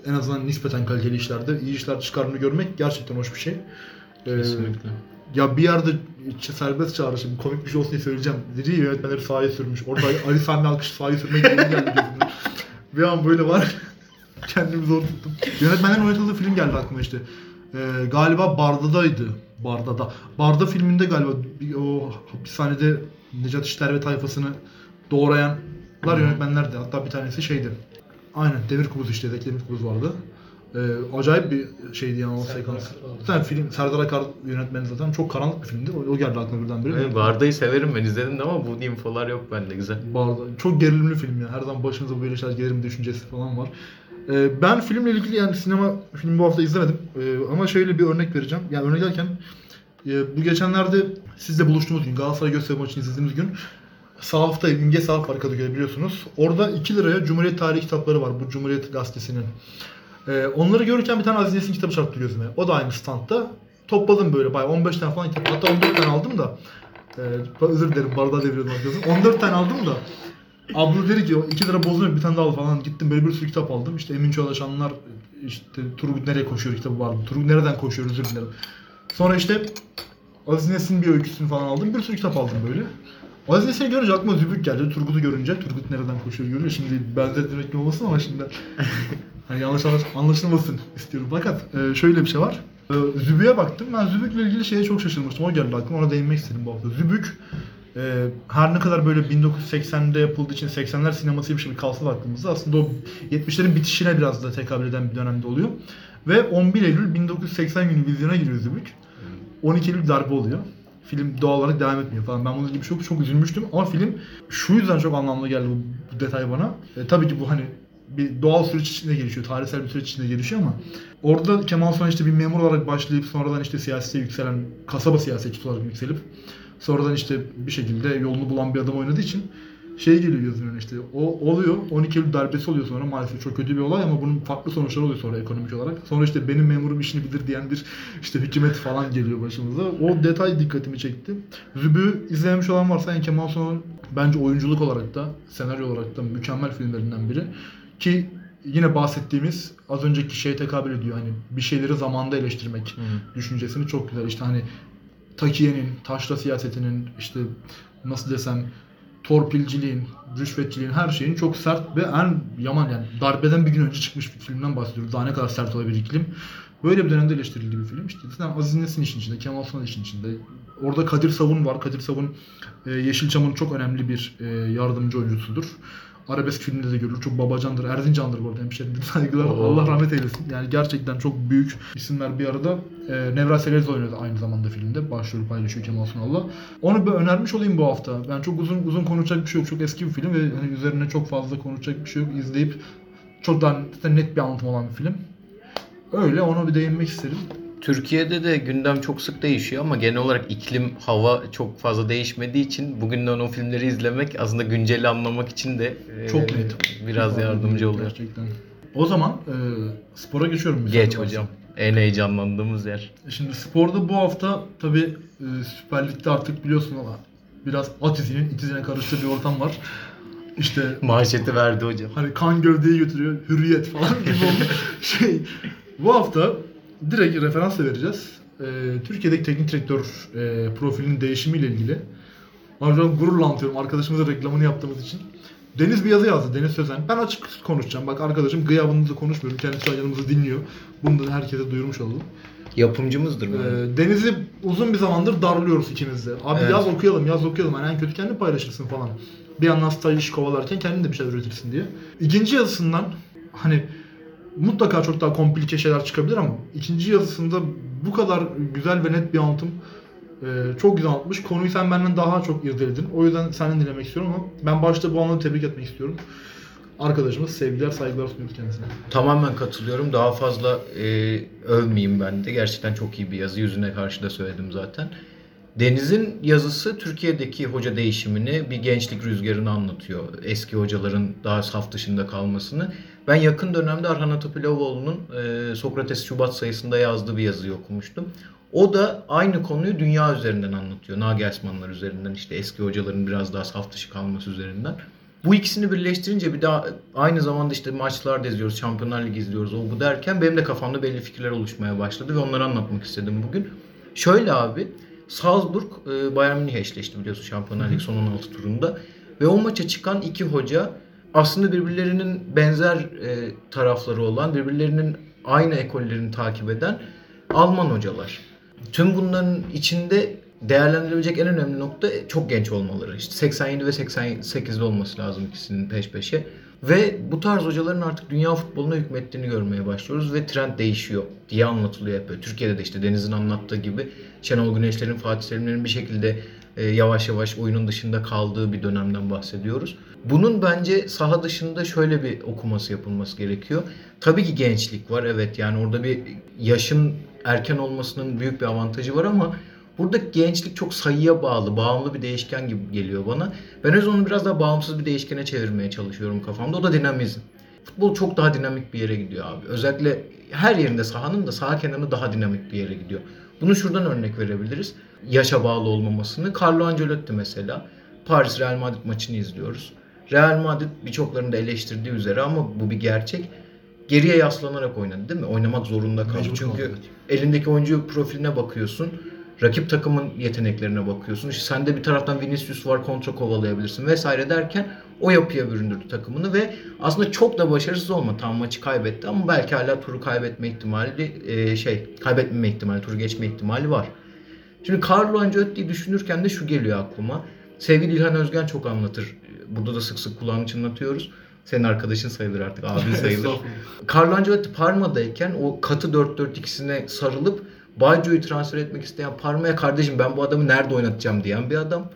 en azından nispeten kaliteli işlerde iyi işler çıkardığını görmek gerçekten hoş bir şey. Ee, Kesinlikle. Ya bir yerde serbest çağrışı, bir komik bir şey olsun diye söyleyeceğim. Dedi ya yönetmenleri sahaya sürmüş. Orada [LAUGHS] Ali Sami Alkış sahaya sürmek gibi geldi gözüme. Bir an böyle var. [LAUGHS] Kendimi zor tuttum. Yönetmenlerin oynatıldığı film geldi aklıma işte. Ee, galiba Barda'daydı. Barda'da. Barda filminde galiba o hapishanede Necat İşler ve tayfasını doğrayanlar yönetmenlerdi. Hatta bir tanesi şeydi. Aynen Demir Kubuz işte Demir Kubuz vardı. Ee, acayip bir şeydi yani o sekans. Zaten film Serdar Akar yönetmeni zaten çok karanlık bir filmdi. O, o geldi aklıma birden bire. Evet, Barda'yı severim ben izledim de ama bu infolar yok bende güzel. Barda. Çok gerilimli film ya. Her zaman başımıza böyle şeyler gelir düşüncesi falan var. Ee, ben filmle ilgili yani sinema filmi bu hafta izlemedim. Ee, ama şöyle bir örnek vereceğim. Yani örnek derken e, bu geçenlerde sizle buluştuğumuz gün Galatasaray Göztepe maçını izlediğimiz gün Sahaf'tayım. İmge Sahaf var Kadıköy'de biliyorsunuz. Orada 2 liraya Cumhuriyet Tarihi kitapları var. Bu Cumhuriyet Gazetesi'nin. Ee, onları görürken bir tane Aziz Nesin kitabı çarptı gözüme. O da aynı standta. Topladım böyle bayağı 15 tane falan kitap. Hatta 14 tane aldım da. E, özür dilerim bardağı deviriyordum arkadaşım. 14 tane aldım da. Abla dedi ki 2 lira bozuluyor bir tane daha al falan. Gittim böyle bir sürü kitap aldım. İşte Emin Çoğalaşanlar işte Turgut nereye koşuyor kitabı vardı. Turgut nereden koşuyor özür dilerim. Sonra işte Aziz Nesin'in bir öyküsünü falan aldım. Bir sürü kitap aldım böyle. Aziz Nesin'i görünce aklıma Zübük geldi. Turgut'u görünce Turgut nereden koşuyor görüyor. Şimdi benzetmek olmasın ama şimdi [LAUGHS] hani yanlış anlaş- anlaşılmasın istiyorum. Fakat e, şöyle bir şey var. E, Zübük'e baktım. Ben Zübük'le ilgili şeye çok şaşırmıştım. O geldi aklıma. Ona değinmek istedim bu hafta. Zübük e, her ne kadar böyle 1980'de yapıldığı için 80'ler sinemasıymış gibi kalsa da aklımızda aslında o 70'lerin bitişine biraz da tekabül eden bir dönemde oluyor. Ve 11 Eylül 1980 günü vizyona giriyor Zübük. 12 Eylül darbe oluyor. Film doğal olarak devam etmiyor falan. Ben bunun gibi çok çok üzülmüştüm ama film şu yüzden çok anlamlı geldi bu, bu detay bana. E, tabii ki bu hani bir doğal süreç içinde gelişiyor, tarihsel bir süreç içinde gelişiyor ama orada Kemal Sunal işte bir memur olarak başlayıp sonradan işte siyasete yükselen, kasaba siyasetçisi olarak yükselip sonradan işte bir şekilde yolunu bulan bir adam oynadığı için şey geliyor gözümün önüne işte o oluyor 12 Eylül darbesi oluyor sonra maalesef çok kötü bir olay ama bunun farklı sonuçları oluyor sonra ekonomik olarak. Sonra işte benim memurum işini bilir diyen bir işte hükümet falan geliyor başımıza. O detay dikkatimi çekti. Zübü izlememiş olan varsa yani Kemal Sunal'ın bence oyunculuk olarak da senaryo olarak da mükemmel filmlerinden biri. Ki yine bahsettiğimiz az önceki şeye tekabül ediyor. Hani bir şeyleri zamanda eleştirmek düşüncesini çok güzel. İşte hani Takiye'nin, taşra siyasetinin işte nasıl desem torpilciliğin, rüşvetçiliğin her şeyin çok sert ve en yaman yani darbeden bir gün önce çıkmış bir filmden bahsediyoruz. Daha ne kadar sert olabilir iklim. Böyle bir dönemde eleştirildiği bir film. İşte zaten Aziz Nesin işin içinde, Kemal Sunal işin içinde. Orada Kadir Savun var. Kadir Savun e, Yeşilçam'ın çok önemli bir e, yardımcı oyuncusudur. Arabesk filminde de görülür. Çok babacandır. Erzincan'dır bu arada hemşehrim. [LAUGHS] Saygılar. Oo. Allah rahmet eylesin. Yani gerçekten çok büyük isimler bir arada. E, Nevra Selez oynadı aynı zamanda filmde. Başrolü paylaşıyor Kemal Sunal'la. Onu bir önermiş olayım bu hafta. Ben çok uzun uzun konuşacak bir şey yok. Çok eski bir film ve hani üzerine çok fazla konuşacak bir şey yok. İzleyip çok daha net bir anlatım olan bir film. Öyle ona bir değinmek istedim. Türkiye'de de gündem çok sık değişiyor ama genel olarak iklim, hava çok fazla değişmediği için bugünden o filmleri izlemek aslında günceli anlamak için de e, Çok net. biraz yardımcı oluyor. Gerçekten. O zaman e, spora geçiyorum. Geç hocam. En heyecanlandığımız yer. Şimdi sporda bu hafta tabi e, Süper Lig'de artık biliyorsun ama biraz at izinin it izine karıştığı bir ortam var. İşte Manşeti verdi hocam. hani kan gövdeyi götürüyor, hürriyet falan gibi [LAUGHS] şey, bu hafta direkt referans da vereceğiz. E, Türkiye'deki teknik direktör e, profilinin değişimiyle ilgili. Hocam gururla anlatıyorum arkadaşımıza reklamını yaptığımız için. Deniz bir yazı yazdı. Deniz Sözen. Ben açık konuşacağım. Bak arkadaşım gıyabınızı konuşmuyorum. Kendisi yanımızı dinliyor. Bunu da herkese duyurmuş olalım. Yapımcımızdır bu. Ee, Deniz'i uzun bir zamandır darlıyoruz ikimiz de. Abi Evet. yaz okuyalım, yaz okuyalım. Hani en kötü kendin paylaşırsın falan. Bir yandan staj iş kovalarken kendin de bir şeyler üretirsin diye. İkinci yazısından hani mutlaka çok daha komplike şeyler çıkabilir ama ikinci yazısında bu kadar güzel ve net bir anlatım e, çok güzel anlatmış. Konuyu sen benden daha çok irdeledin. O yüzden senden dinlemek istiyorum ama ben başta bu anlamda tebrik etmek istiyorum. Arkadaşımız sevgiler, saygılar sunuyoruz kendisine. Tamamen katılıyorum. Daha fazla e, övmeyeyim ben de. Gerçekten çok iyi bir yazı. Yüzüne karşı da söyledim zaten. Deniz'in yazısı Türkiye'deki hoca değişimini, bir gençlik rüzgarını anlatıyor. Eski hocaların daha saf dışında kalmasını. Ben yakın dönemde Arhan Atapilovoğlu'nun e, Sokrates Şubat sayısında yazdığı bir yazıyı okumuştum. O da aynı konuyu dünya üzerinden anlatıyor. Nagelsmann'lar üzerinden işte eski hocaların biraz daha saf dışı kalması üzerinden. Bu ikisini birleştirince bir daha aynı zamanda işte maçlar da izliyoruz, Şampiyonlar Ligi izliyoruz, o bu derken benim de kafamda belli fikirler oluşmaya başladı ve onları anlatmak istedim bugün. Şöyle abi, Salzburg e, Bayern Münih eşleşti biliyorsun Şampiyonlar Ligi son 16 turunda ve o maça çıkan iki hoca aslında birbirlerinin benzer e, tarafları olan, birbirlerinin aynı ekollerini takip eden Alman hocalar. Tüm bunların içinde değerlendirebilecek en önemli nokta çok genç olmaları. İşte 87 ve 88'de olması lazım ikisinin peş peşe. Ve bu tarz hocaların artık dünya futboluna hükmettiğini görmeye başlıyoruz ve trend değişiyor diye anlatılıyor hep. Türkiye'de de işte Deniz'in anlattığı gibi Şenol Güneşler'in, Fatih Terimler'in bir şekilde e, yavaş yavaş oyunun dışında kaldığı bir dönemden bahsediyoruz. Bunun bence saha dışında şöyle bir okuması yapılması gerekiyor. Tabii ki gençlik var evet yani orada bir yaşın erken olmasının büyük bir avantajı var ama burada gençlik çok sayıya bağlı, bağımlı bir değişken gibi geliyor bana. Ben yüzden onu biraz daha bağımsız bir değişkene çevirmeye çalışıyorum kafamda. O da dinamizm. Futbol çok daha dinamik bir yere gidiyor abi. Özellikle her yerinde sahanın da saha kenarında daha dinamik bir yere gidiyor. Bunu şuradan örnek verebiliriz. Yaşa bağlı olmamasını. Carlo Ancelotti mesela. Paris Real Madrid maçını izliyoruz. Real Madrid birçoklarının da eleştirdiği üzere ama bu bir gerçek. Geriye yaslanarak oynadı değil mi? Oynamak zorunda kaldı. Mecbur Çünkü kaldı, elindeki oyuncu profiline bakıyorsun. Rakip takımın yeteneklerine bakıyorsun. İşte sende bir taraftan Vinicius var kontra kovalayabilirsin vesaire derken o yapıya büründürdü takımını ve aslında çok da başarısız olma. Tam maçı kaybetti ama belki hala turu kaybetme ihtimali e, şey kaybetmeme ihtimali, turu geçme ihtimali var. Şimdi Carlo Ancelotti'yi düşünürken de şu geliyor aklıma. Sevgili İlhan Özgen çok anlatır. Burada da sık sık kulağını çınlatıyoruz. Senin arkadaşın sayılır artık, abin [LAUGHS] sayılır. Carlo Ancelotti Parma'dayken o katı 4-4-2'sine sarılıp Baggio'yu transfer etmek isteyen Parma'ya kardeşim ben bu adamı nerede oynatacağım diyen bir adam.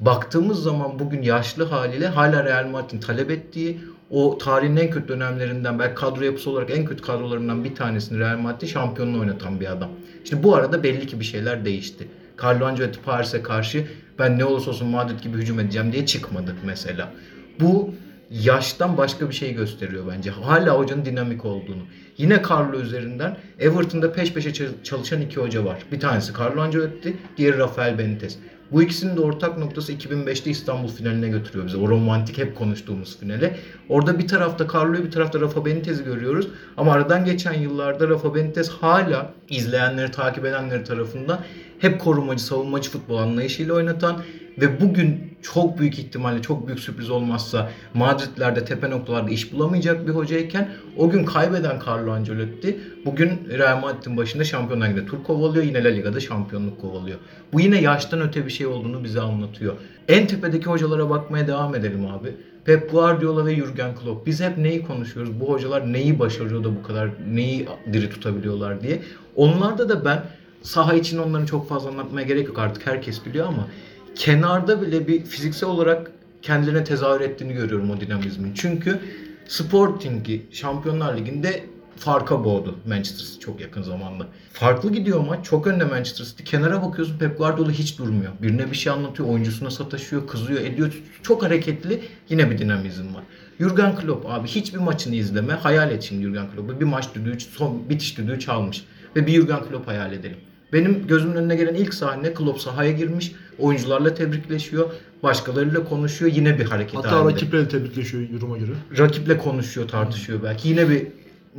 Baktığımız zaman bugün yaşlı haliyle hala Real Madrid'in talep ettiği o tarihin en kötü dönemlerinden belki kadro yapısı olarak en kötü kadrolarından bir tanesini Real Madrid şampiyonluğu oynatan bir adam. İşte bu arada belli ki bir şeyler değişti. Carlo Ancelotti Paris'e karşı ben ne olursa olsun Madrid gibi hücum edeceğim diye çıkmadık mesela. Bu yaştan başka bir şey gösteriyor bence. Hala hocanın dinamik olduğunu. Yine Carlo üzerinden Everton'da peş peşe çalışan iki hoca var. Bir tanesi Carlo Ancelotti, diğeri Rafael Benitez. Bu ikisinin de ortak noktası 2005'te İstanbul finaline götürüyor bizi. O romantik hep konuştuğumuz finale. Orada bir tarafta Carlo'yu bir tarafta Rafa Benitez'i görüyoruz. Ama aradan geçen yıllarda Rafa Benitez hala izleyenleri, takip edenleri tarafından hep korumacı, savunmacı futbol anlayışıyla oynatan ve bugün çok büyük ihtimalle çok büyük sürpriz olmazsa Madrid'lerde tepe noktalarda iş bulamayacak bir hocayken o gün kaybeden Carlo Ancelotti bugün Real Madrid'in başında Şampiyonlar Ligi'nde tur kovalıyor yine La Liga'da şampiyonluk kovalıyor. Bu yine yaştan öte bir şey olduğunu bize anlatıyor. En tepedeki hocalara bakmaya devam edelim abi. Pep Guardiola ve Jurgen Klopp. Biz hep neyi konuşuyoruz? Bu hocalar neyi başarıyor da bu kadar neyi diri tutabiliyorlar diye. Onlarda da ben saha için onları çok fazla anlatmaya gerek yok artık herkes biliyor ama kenarda bile bir fiziksel olarak kendilerine tezahür ettiğini görüyorum o dinamizmin. Çünkü Sporting'i Şampiyonlar Ligi'nde farka boğdu Manchester City çok yakın zamanda. Farklı gidiyor maç. Çok önde Manchester City. Kenara bakıyorsun Pep Guardiola hiç durmuyor. Birine bir şey anlatıyor, oyuncusuna sataşıyor, kızıyor, ediyor. Çok hareketli. Yine bir dinamizm var. Jurgen Klopp abi hiçbir maçını izleme. Hayal et şimdi Jurgen Klopp'u. Bir maç düdüğü, son bitiş düdüğü çalmış. Ve bir Jurgen Klopp hayal edelim. Benim gözümün önüne gelen ilk sahne Klopp sahaya girmiş. Oyuncularla tebrikleşiyor. Başkalarıyla konuşuyor. Yine bir hareket Hatta halinde. rakiple de tebrikleşiyor yoruma göre. Rakiple konuşuyor, tartışıyor belki. Yine bir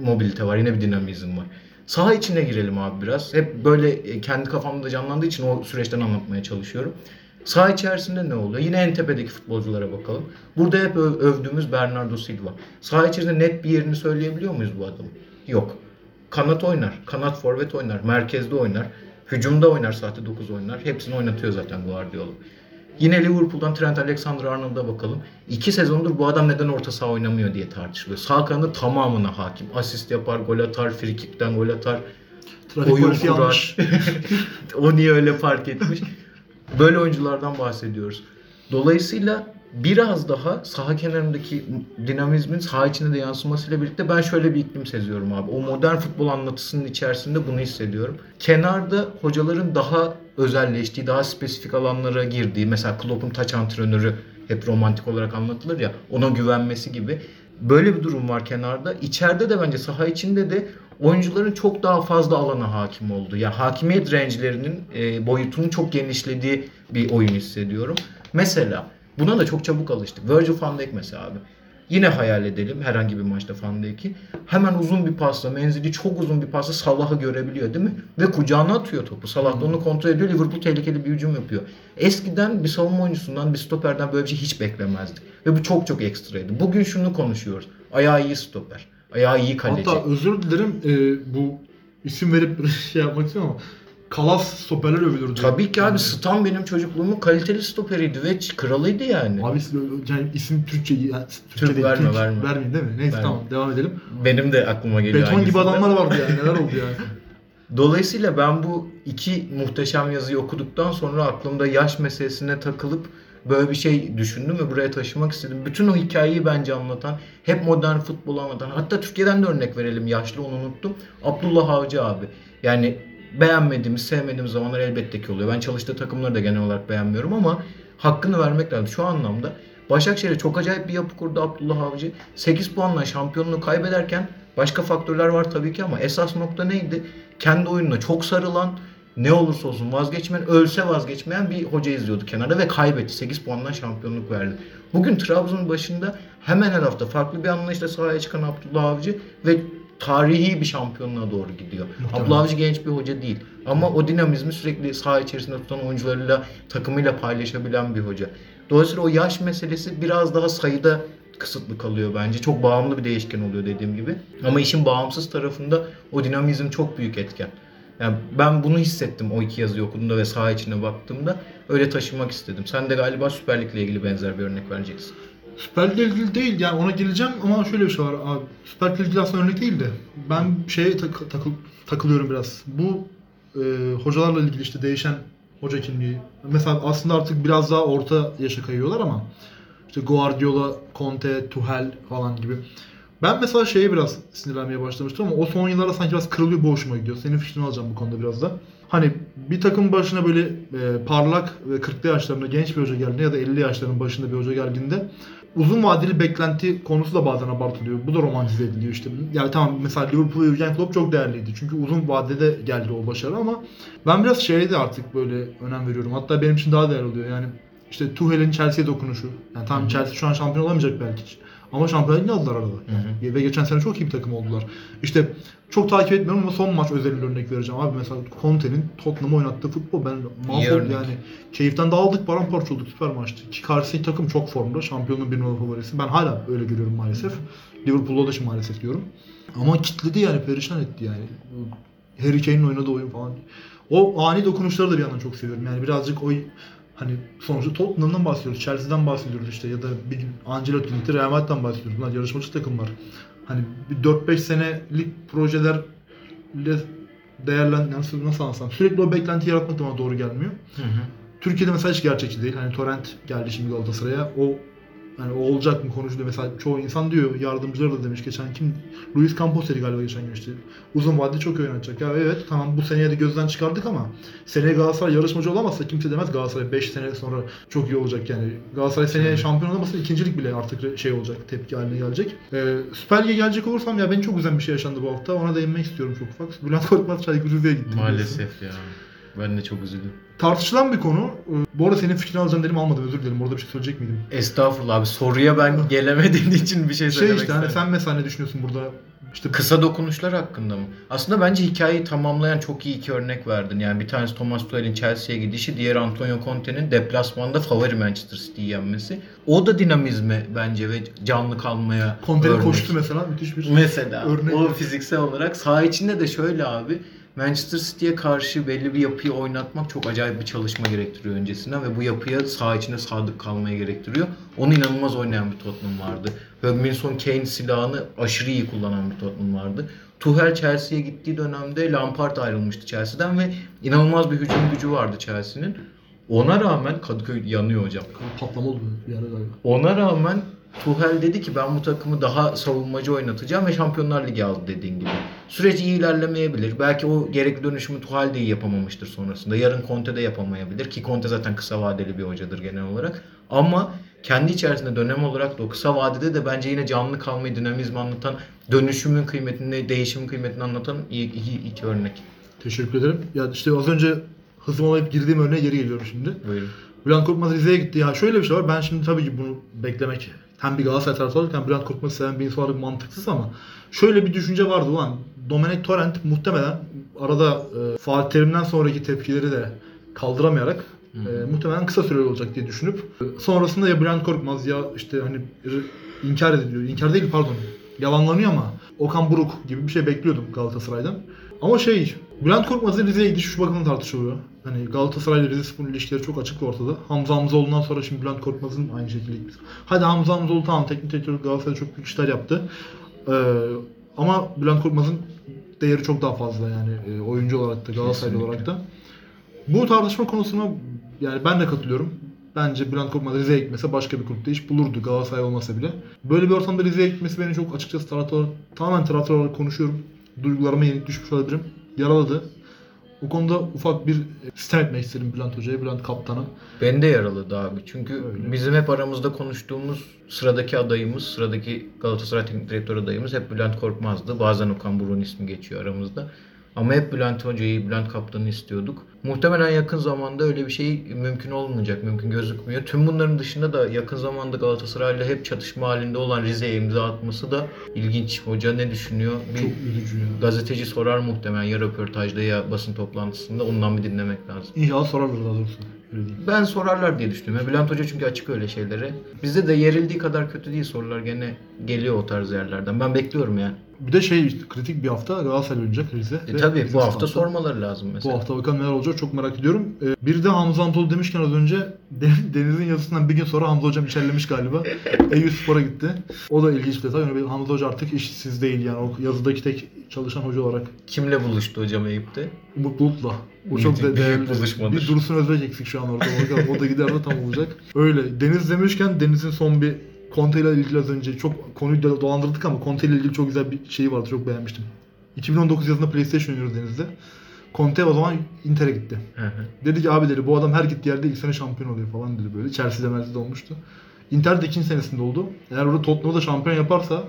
mobilite var, yine bir dinamizm var. Saha içine girelim abi biraz. Hep böyle e, kendi kafamda canlandığı için o süreçten anlatmaya çalışıyorum. Saha içerisinde ne oluyor? Yine en tepedeki futbolculara bakalım. Burada hep öv- övdüğümüz Bernardo Silva. Saha içerisinde net bir yerini söyleyebiliyor muyuz bu adamın? Yok. Kanat oynar, kanat forvet oynar, merkezde oynar, hücumda oynar, sahte 9 oynar. Hepsini oynatıyor zaten Guardiola. Yine Liverpool'dan Trent Alexander-Arnold'a bakalım. İki sezondur bu adam neden orta saha oynamıyor diye tartışılıyor. Sağ kanadı tamamına hakim. Asist yapar, gol atar, frikikten gol atar. Trafik oyun kurar. [LAUGHS] o niye öyle fark etmiş? Böyle oyunculardan bahsediyoruz. Dolayısıyla biraz daha saha kenarındaki dinamizmin saha içine de yansımasıyla birlikte ben şöyle bir iklim seziyorum abi. O modern futbol anlatısının içerisinde bunu hissediyorum. Kenarda hocaların daha özelleştiği, daha spesifik alanlara girdiği, mesela Klopp'un taç antrenörü hep romantik olarak anlatılır ya, ona güvenmesi gibi. Böyle bir durum var kenarda. İçeride de bence saha içinde de oyuncuların çok daha fazla alana hakim olduğu, ya hakimiyet range'lerinin e, boyutunun çok genişlediği bir oyun hissediyorum. Mesela buna da çok çabuk alıştık. Virgil van Dijk mesela abi. Yine hayal edelim herhangi bir maçta Van Dijk'i. Hemen uzun bir pasla, menzili çok uzun bir pasla Salah'ı görebiliyor değil mi? Ve kucağına atıyor topu. Salah da onu kontrol ediyor. Liverpool tehlikeli bir hücum yapıyor. Eskiden bir savunma oyuncusundan, bir stoperden böyle bir şey hiç beklemezdik. Ve bu çok çok ekstraydı. Bugün şunu konuşuyoruz. Ayağı iyi stoper. Ayağı iyi kaleci. Hatta özür dilerim e, bu isim verip [LAUGHS] şey yapmak istiyorum ama Kalas stoperler övülürdü. Tabii ki abi Yani- Stam benim çocukluğumun kaliteli stoperiydi ve kralıydı yani. Abi yani isim Türkçe, yani Türkçe Türk değil, verme, Türk. verme. Vermeyin değil mi? Neyse Verme. tamam devam edelim. Benim de aklıma geliyor. Beton gibi adamlar vardı yani neler oldu yani. [LAUGHS] Dolayısıyla ben bu iki muhteşem yazıyı okuduktan sonra aklımda yaş meselesine takılıp böyle bir şey düşündüm ve buraya taşımak istedim. Bütün o hikayeyi bence anlatan, hep modern futbolu anlatan, hatta Türkiye'den de örnek verelim yaşlı onu unuttum. Abdullah Avcı abi. Yani beğenmediğimiz, sevmediğimiz zamanlar elbette ki oluyor. Ben çalıştığı takımları da genel olarak beğenmiyorum ama hakkını vermek lazım. Şu anlamda Başakşehir'e çok acayip bir yapı kurdu Abdullah Avcı. 8 puanla şampiyonluğu kaybederken başka faktörler var tabii ki ama esas nokta neydi? Kendi oyununa çok sarılan, ne olursa olsun vazgeçmeyen, ölse vazgeçmeyen bir hoca izliyordu kenarda ve kaybetti. 8 puandan şampiyonluk verdi. Bugün Trabzon'un başında hemen her hafta farklı bir anlayışla sahaya çıkan Abdullah Avcı ve tarihi bir şampiyonluğa doğru gidiyor. Abdullah Avcı genç bir hoca değil. Ama o dinamizmi sürekli saha içerisinde tutan oyuncularıyla, takımıyla paylaşabilen bir hoca. Dolayısıyla o yaş meselesi biraz daha sayıda kısıtlı kalıyor bence. Çok bağımlı bir değişken oluyor dediğim gibi. Ama işin bağımsız tarafında o dinamizm çok büyük etken. Yani ben bunu hissettim o iki yazıyı okuduğumda ve saha içine baktığımda. Öyle taşımak istedim. Sen de galiba Süper Lig'le ilgili benzer bir örnek vereceksin. Süper Lig'le ilgili değil yani ona geleceğim ama şöyle bir şey var abi. Süper Lig'le aslında örnek değil de ben şeye tak- takıl- takılıyorum biraz. Bu e, hocalarla ilgili işte değişen hoca kimliği. Mesela aslında artık biraz daha orta yaşa kayıyorlar ama işte Guardiola, Conte, Tuchel falan gibi. Ben mesela şeye biraz sinirlenmeye başlamıştım ama o son yıllarda sanki biraz kırılıyor bu gidiyor. Senin fikrini alacağım bu konuda biraz da. Hani bir takım başına böyle e, parlak ve 40'lı yaşlarında genç bir hoca geldiğinde ya da 50 yaşlarının başında bir hoca geldiğinde uzun vadeli beklenti konusu da bazen abartılıyor. Bu da romantize ediliyor işte. Yani tamam mesela Liverpool ve Jurgen Klopp çok değerliydi. Çünkü uzun vadede geldi o başarı ama ben biraz şeye de artık böyle önem veriyorum. Hatta benim için daha değerli oluyor. Yani işte Tuchel'in Chelsea'ye dokunuşu. Yani hı. Chelsea şu an şampiyon olamayacak belki. Ama şampiyonluğu aldılar arada. Yani. Ve geçen sene çok iyi bir takım oldular. İşte çok takip etmiyorum ama son maç özelinde örnek vereceğim. Abi mesela Conte'nin Tottenham'a oynattığı futbol ben mahvoldum yani. Keyiften dağıldık, paramparça olduk. Süper maçtı. Ki karşısındaki takım çok formda. Şampiyonluğun bir numaralı favorisi. Ben hala öyle görüyorum maalesef. Liverpool'da da şimdi maalesef diyorum. Ama kitledi yani perişan etti yani. Harry Kane'in oynadığı oyun falan. O ani dokunuşları da bir yandan çok seviyorum. Yani birazcık o hani sonuçta Tottenham'dan bahsediyoruz, Chelsea'den bahsediyoruz işte ya da bir Ancelotti'nin Real Madrid'den bahsediyoruz. Bunlar yarışmacı takımlar. Hani bir 4-5 senelik projelerle değerlen nasıl nasıl anlatsam sürekli o beklenti yaratmak da bana doğru gelmiyor. Hı hı. Türkiye'de mesela hiç gerçekçi değil. Hani Torrent geldi şimdi Galatasaray'a. O hani o olacak mı konuşuluyor. Mesela çoğu insan diyor, yardımcıları da demiş geçen kim? Luis Camposeri galiba geçen gün işte. Uzun vadede çok oynatacak. Ya evet tamam bu seneye de gözden çıkardık ama seneye Galatasaray yarışmacı olamazsa kimse demez Galatasaray 5 sene sonra çok iyi olacak yani. Galatasaray seneye şampiyon olamazsa ikincilik bile artık şey olacak, tepki haline gelecek. Ee, Süper Lig'e gelecek olursam ya ben çok güzel bir şey yaşandı bu hafta. Ona değinmek istiyorum çok ufak. Bülent Korkmaz Çaykur Rize'ye gitti. biliyorsun. Maalesef ya. Ben de çok üzüldüm. Tartışılan bir konu. Ee, Bu arada senin fikrini alacağım dedim almadım özür dilerim. Orada bir şey söyleyecek miydim? Estağfurullah abi soruya ben [LAUGHS] gelemediğim için bir şey Şey söylemek işte hani sen mesela ne düşünüyorsun burada? İşte Kısa dokunuşlar hakkında mı? Aslında bence hikayeyi tamamlayan çok iyi iki örnek verdin. Yani bir tanesi Thomas Tuchel'in Chelsea'ye gidişi, diğeri Antonio Conte'nin deplasmanda favori Manchester City'yi yenmesi. O da dinamizme bence ve canlı kalmaya Conte'nin örnek. koştu mesela müthiş bir Mesela Örnek. o fiziksel olarak saha içinde de şöyle abi Manchester City'ye karşı belli bir yapıyı oynatmak çok acayip bir çalışma gerektiriyor öncesinden ve bu yapıya saha içinde sadık kalmaya gerektiriyor. Onu inanılmaz oynayan bir Tottenham vardı. Hugminson Kane silahını aşırı iyi kullanan bir Tottenham vardı. Tuchel Chelsea'ye gittiği dönemde Lampard ayrılmıştı Chelsea'den ve inanılmaz bir hücum gücü vardı Chelsea'nin. Ona rağmen Kadıköy yanıyor hocam. patlama oldu bir ara galiba. Ona rağmen Tuchel dedi ki ben bu takımı daha savunmacı oynatacağım ve Şampiyonlar Ligi aldı dediğin gibi. Süreç iyi ilerlemeyebilir. Belki o gerekli dönüşümü Tuchel de iyi yapamamıştır sonrasında. Yarın Conte de yapamayabilir ki Conte zaten kısa vadeli bir hocadır genel olarak. Ama kendi içerisinde dönem olarak da o kısa vadede de bence yine canlı kalmayı, dinamizmi anlatan, dönüşümün kıymetini, değişimin kıymetini anlatan iyi, iyi iki örnek. Teşekkür ederim. Ya işte az önce hızımalayıp girdiğim örneğe geri geliyorum şimdi. Buyurun. Bülent Korkmaz Rize'ye gitti. Ya şöyle bir şey var. Ben şimdi tabii ki bunu beklemek hem bir Galatasaray taraftarı hem Bülent Korkmaz'ı seven bir insan olarak mantıksız ama şöyle bir düşünce vardı ulan. Dominic Torrent muhtemelen arada e, Fatih Terim'den sonraki tepkileri de kaldıramayarak e, muhtemelen kısa süreli olacak diye düşünüp e, sonrasında ya Bülent Korkmaz ya işte hani inkar ediliyor. İnkar değil pardon. Yalanlanıyor ama Okan Buruk gibi bir şey bekliyordum Galatasaray'dan. Ama şey Bülent Korkmaz'ın Rize'ye gidiş şu bakımdan tartışılıyor. Hani Galatasaray ile Rize Spor'un ilişkileri çok açık ortada. Hamza Hamzoğlu'ndan sonra şimdi Bülent Korkmaz'ın aynı şekilde gitmesi. Hadi Hamza Hamzoğlu tamam teknik direktör Galatasaray'da çok büyük işler yaptı. Ee, ama Bülent Korkmaz'ın değeri çok daha fazla yani e, oyuncu olarak da Galatasaraylı olarak da. Bu tartışma konusuna yani ben de katılıyorum. Bence Bülent Korkmaz Rize'ye gitmese başka bir kulüpte iş bulurdu Galatasaray olmasa bile. Böyle bir ortamda Rize'ye gitmesi beni çok açıkçası taraftar, tamamen taraftar olarak konuşuyorum. Duygularıma yenik düşmüş olabilirim. Yaraladı. O konuda ufak bir sistem etmek isterim Bülent Hoca'ya, Bülent Kaptan'a. Beni de yaraladı abi. Çünkü Öyle. bizim hep aramızda konuştuğumuz sıradaki adayımız, sıradaki Galatasaray Teknik Direktör adayımız hep Bülent Korkmaz'dı. Bazen Okan Buruk'un ismi geçiyor aramızda. Ama hep Bülent Hoca'yı, Bülent Kaptan'ı istiyorduk. Muhtemelen yakın zamanda öyle bir şey mümkün olmayacak, mümkün gözükmüyor. Tüm bunların dışında da yakın zamanda Galatasaray'la hep çatışma halinde olan Rize'ye imza atması da ilginç. Hoca ne düşünüyor? Bir Çok üzücü ya. gazeteci sorar muhtemelen ya röportajda ya basın toplantısında ondan bir dinlemek lazım. İnşallah sorarlar daha doğrusu. Ben sorarlar diye düşünüyorum. Bülent Hoca çünkü açık öyle şeylere. Bizde de yerildiği kadar kötü değil sorular gene geliyor o tarz yerlerden. Ben bekliyorum yani. Bir de şey işte, kritik bir hafta Galatasaray oynayacak Rize. E bizim bu hafta sormaları lazım mesela. Bu hafta bakalım neler olacak çok merak ediyorum. Ee, bir de Hamza Hamzoğlu demişken az önce [LAUGHS] Den- Deniz'in yazısından bir gün sonra Hamza Hocam içerlemiş galiba. [LAUGHS] Eyüp Spor'a gitti. O da ilginç bir detay. Yani Hamza Hoca artık işsiz değil yani. O yazıdaki tek çalışan hoca olarak. Kimle buluştu hocam Eyüp'te? Umut Bulut'la. O çok da değerli. buluşmadır. Bir Dursun Özbek eksik şu an orada. O da gider de tam olacak. Öyle. Deniz demişken Deniz'in son bir Conte ile ilgili az önce çok konuyu da dolandırdık ama Conte ile ilgili çok güzel bir şeyi vardı. Çok beğenmiştim. 2019 yazında PlayStation oynuyoruz Deniz'de. Conte o zaman Inter'e gitti. Hı hı. Dedi ki abi dedi bu adam her gittiği yerde ilk sene şampiyon oluyor falan dedi böyle. Chelsea'de Mercedes olmuştu. Inter de ikinci senesinde oldu. Eğer orada Tottenham'ı da şampiyon yaparsa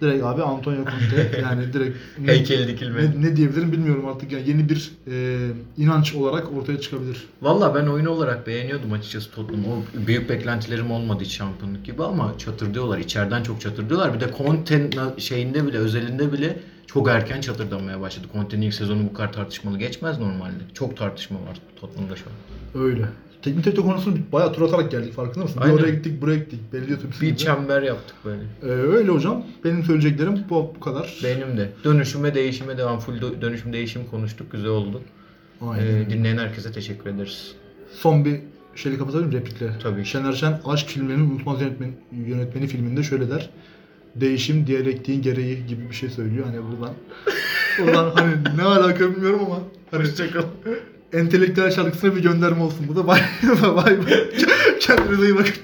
direkt abi Antonio Conte [LAUGHS] yani direkt ne, Heykeli dikilmedi. ne, ne diyebilirim bilmiyorum artık yani yeni bir e, inanç olarak ortaya çıkabilir. Valla ben oyun olarak beğeniyordum açıkçası Tottenham. O büyük beklentilerim olmadı hiç şampiyonluk gibi ama çatırdıyorlar. İçeriden çok çatırdıyorlar. Bir de Conte'nin şeyinde bile, özelinde bile çok erken çatırdamaya başladı. Conte'nin ilk sezonu bu kadar tartışmalı geçmez normalde. Çok tartışma var Tottenham'da şu an. Öyle. Teknik direktör konusunu bayağı tur atarak geldik farkında mısın? Aynen. Bir oraya gittik buraya gittik. Belli otobüsü Bir gibi. çember yaptık böyle. Ee, öyle hocam. Benim söyleyeceklerim bu, bu kadar. Benim de. Dönüşüme, değişime devam. Full dö- dönüşüm, değişim konuştuk. Güzel oldu. Aynen. Ee, dinleyen herkese teşekkür ederiz. Son bir şeyle kapatabilir miyim replikle? Tabii. Şener Şen Aşk filmlerinin unutmaz yönetmen, yönetmeni filminde şöyle der. Değişim diyalektiğin gereği gibi bir şey söylüyor. Hani buradan [LAUGHS] buradan hani ne alaka bilmiyorum ama hani Hoşçakal. [LAUGHS] entelektüel şarkısına bir gönderme olsun. Bu da bay [LAUGHS] bay. Kendinize iyi bakın.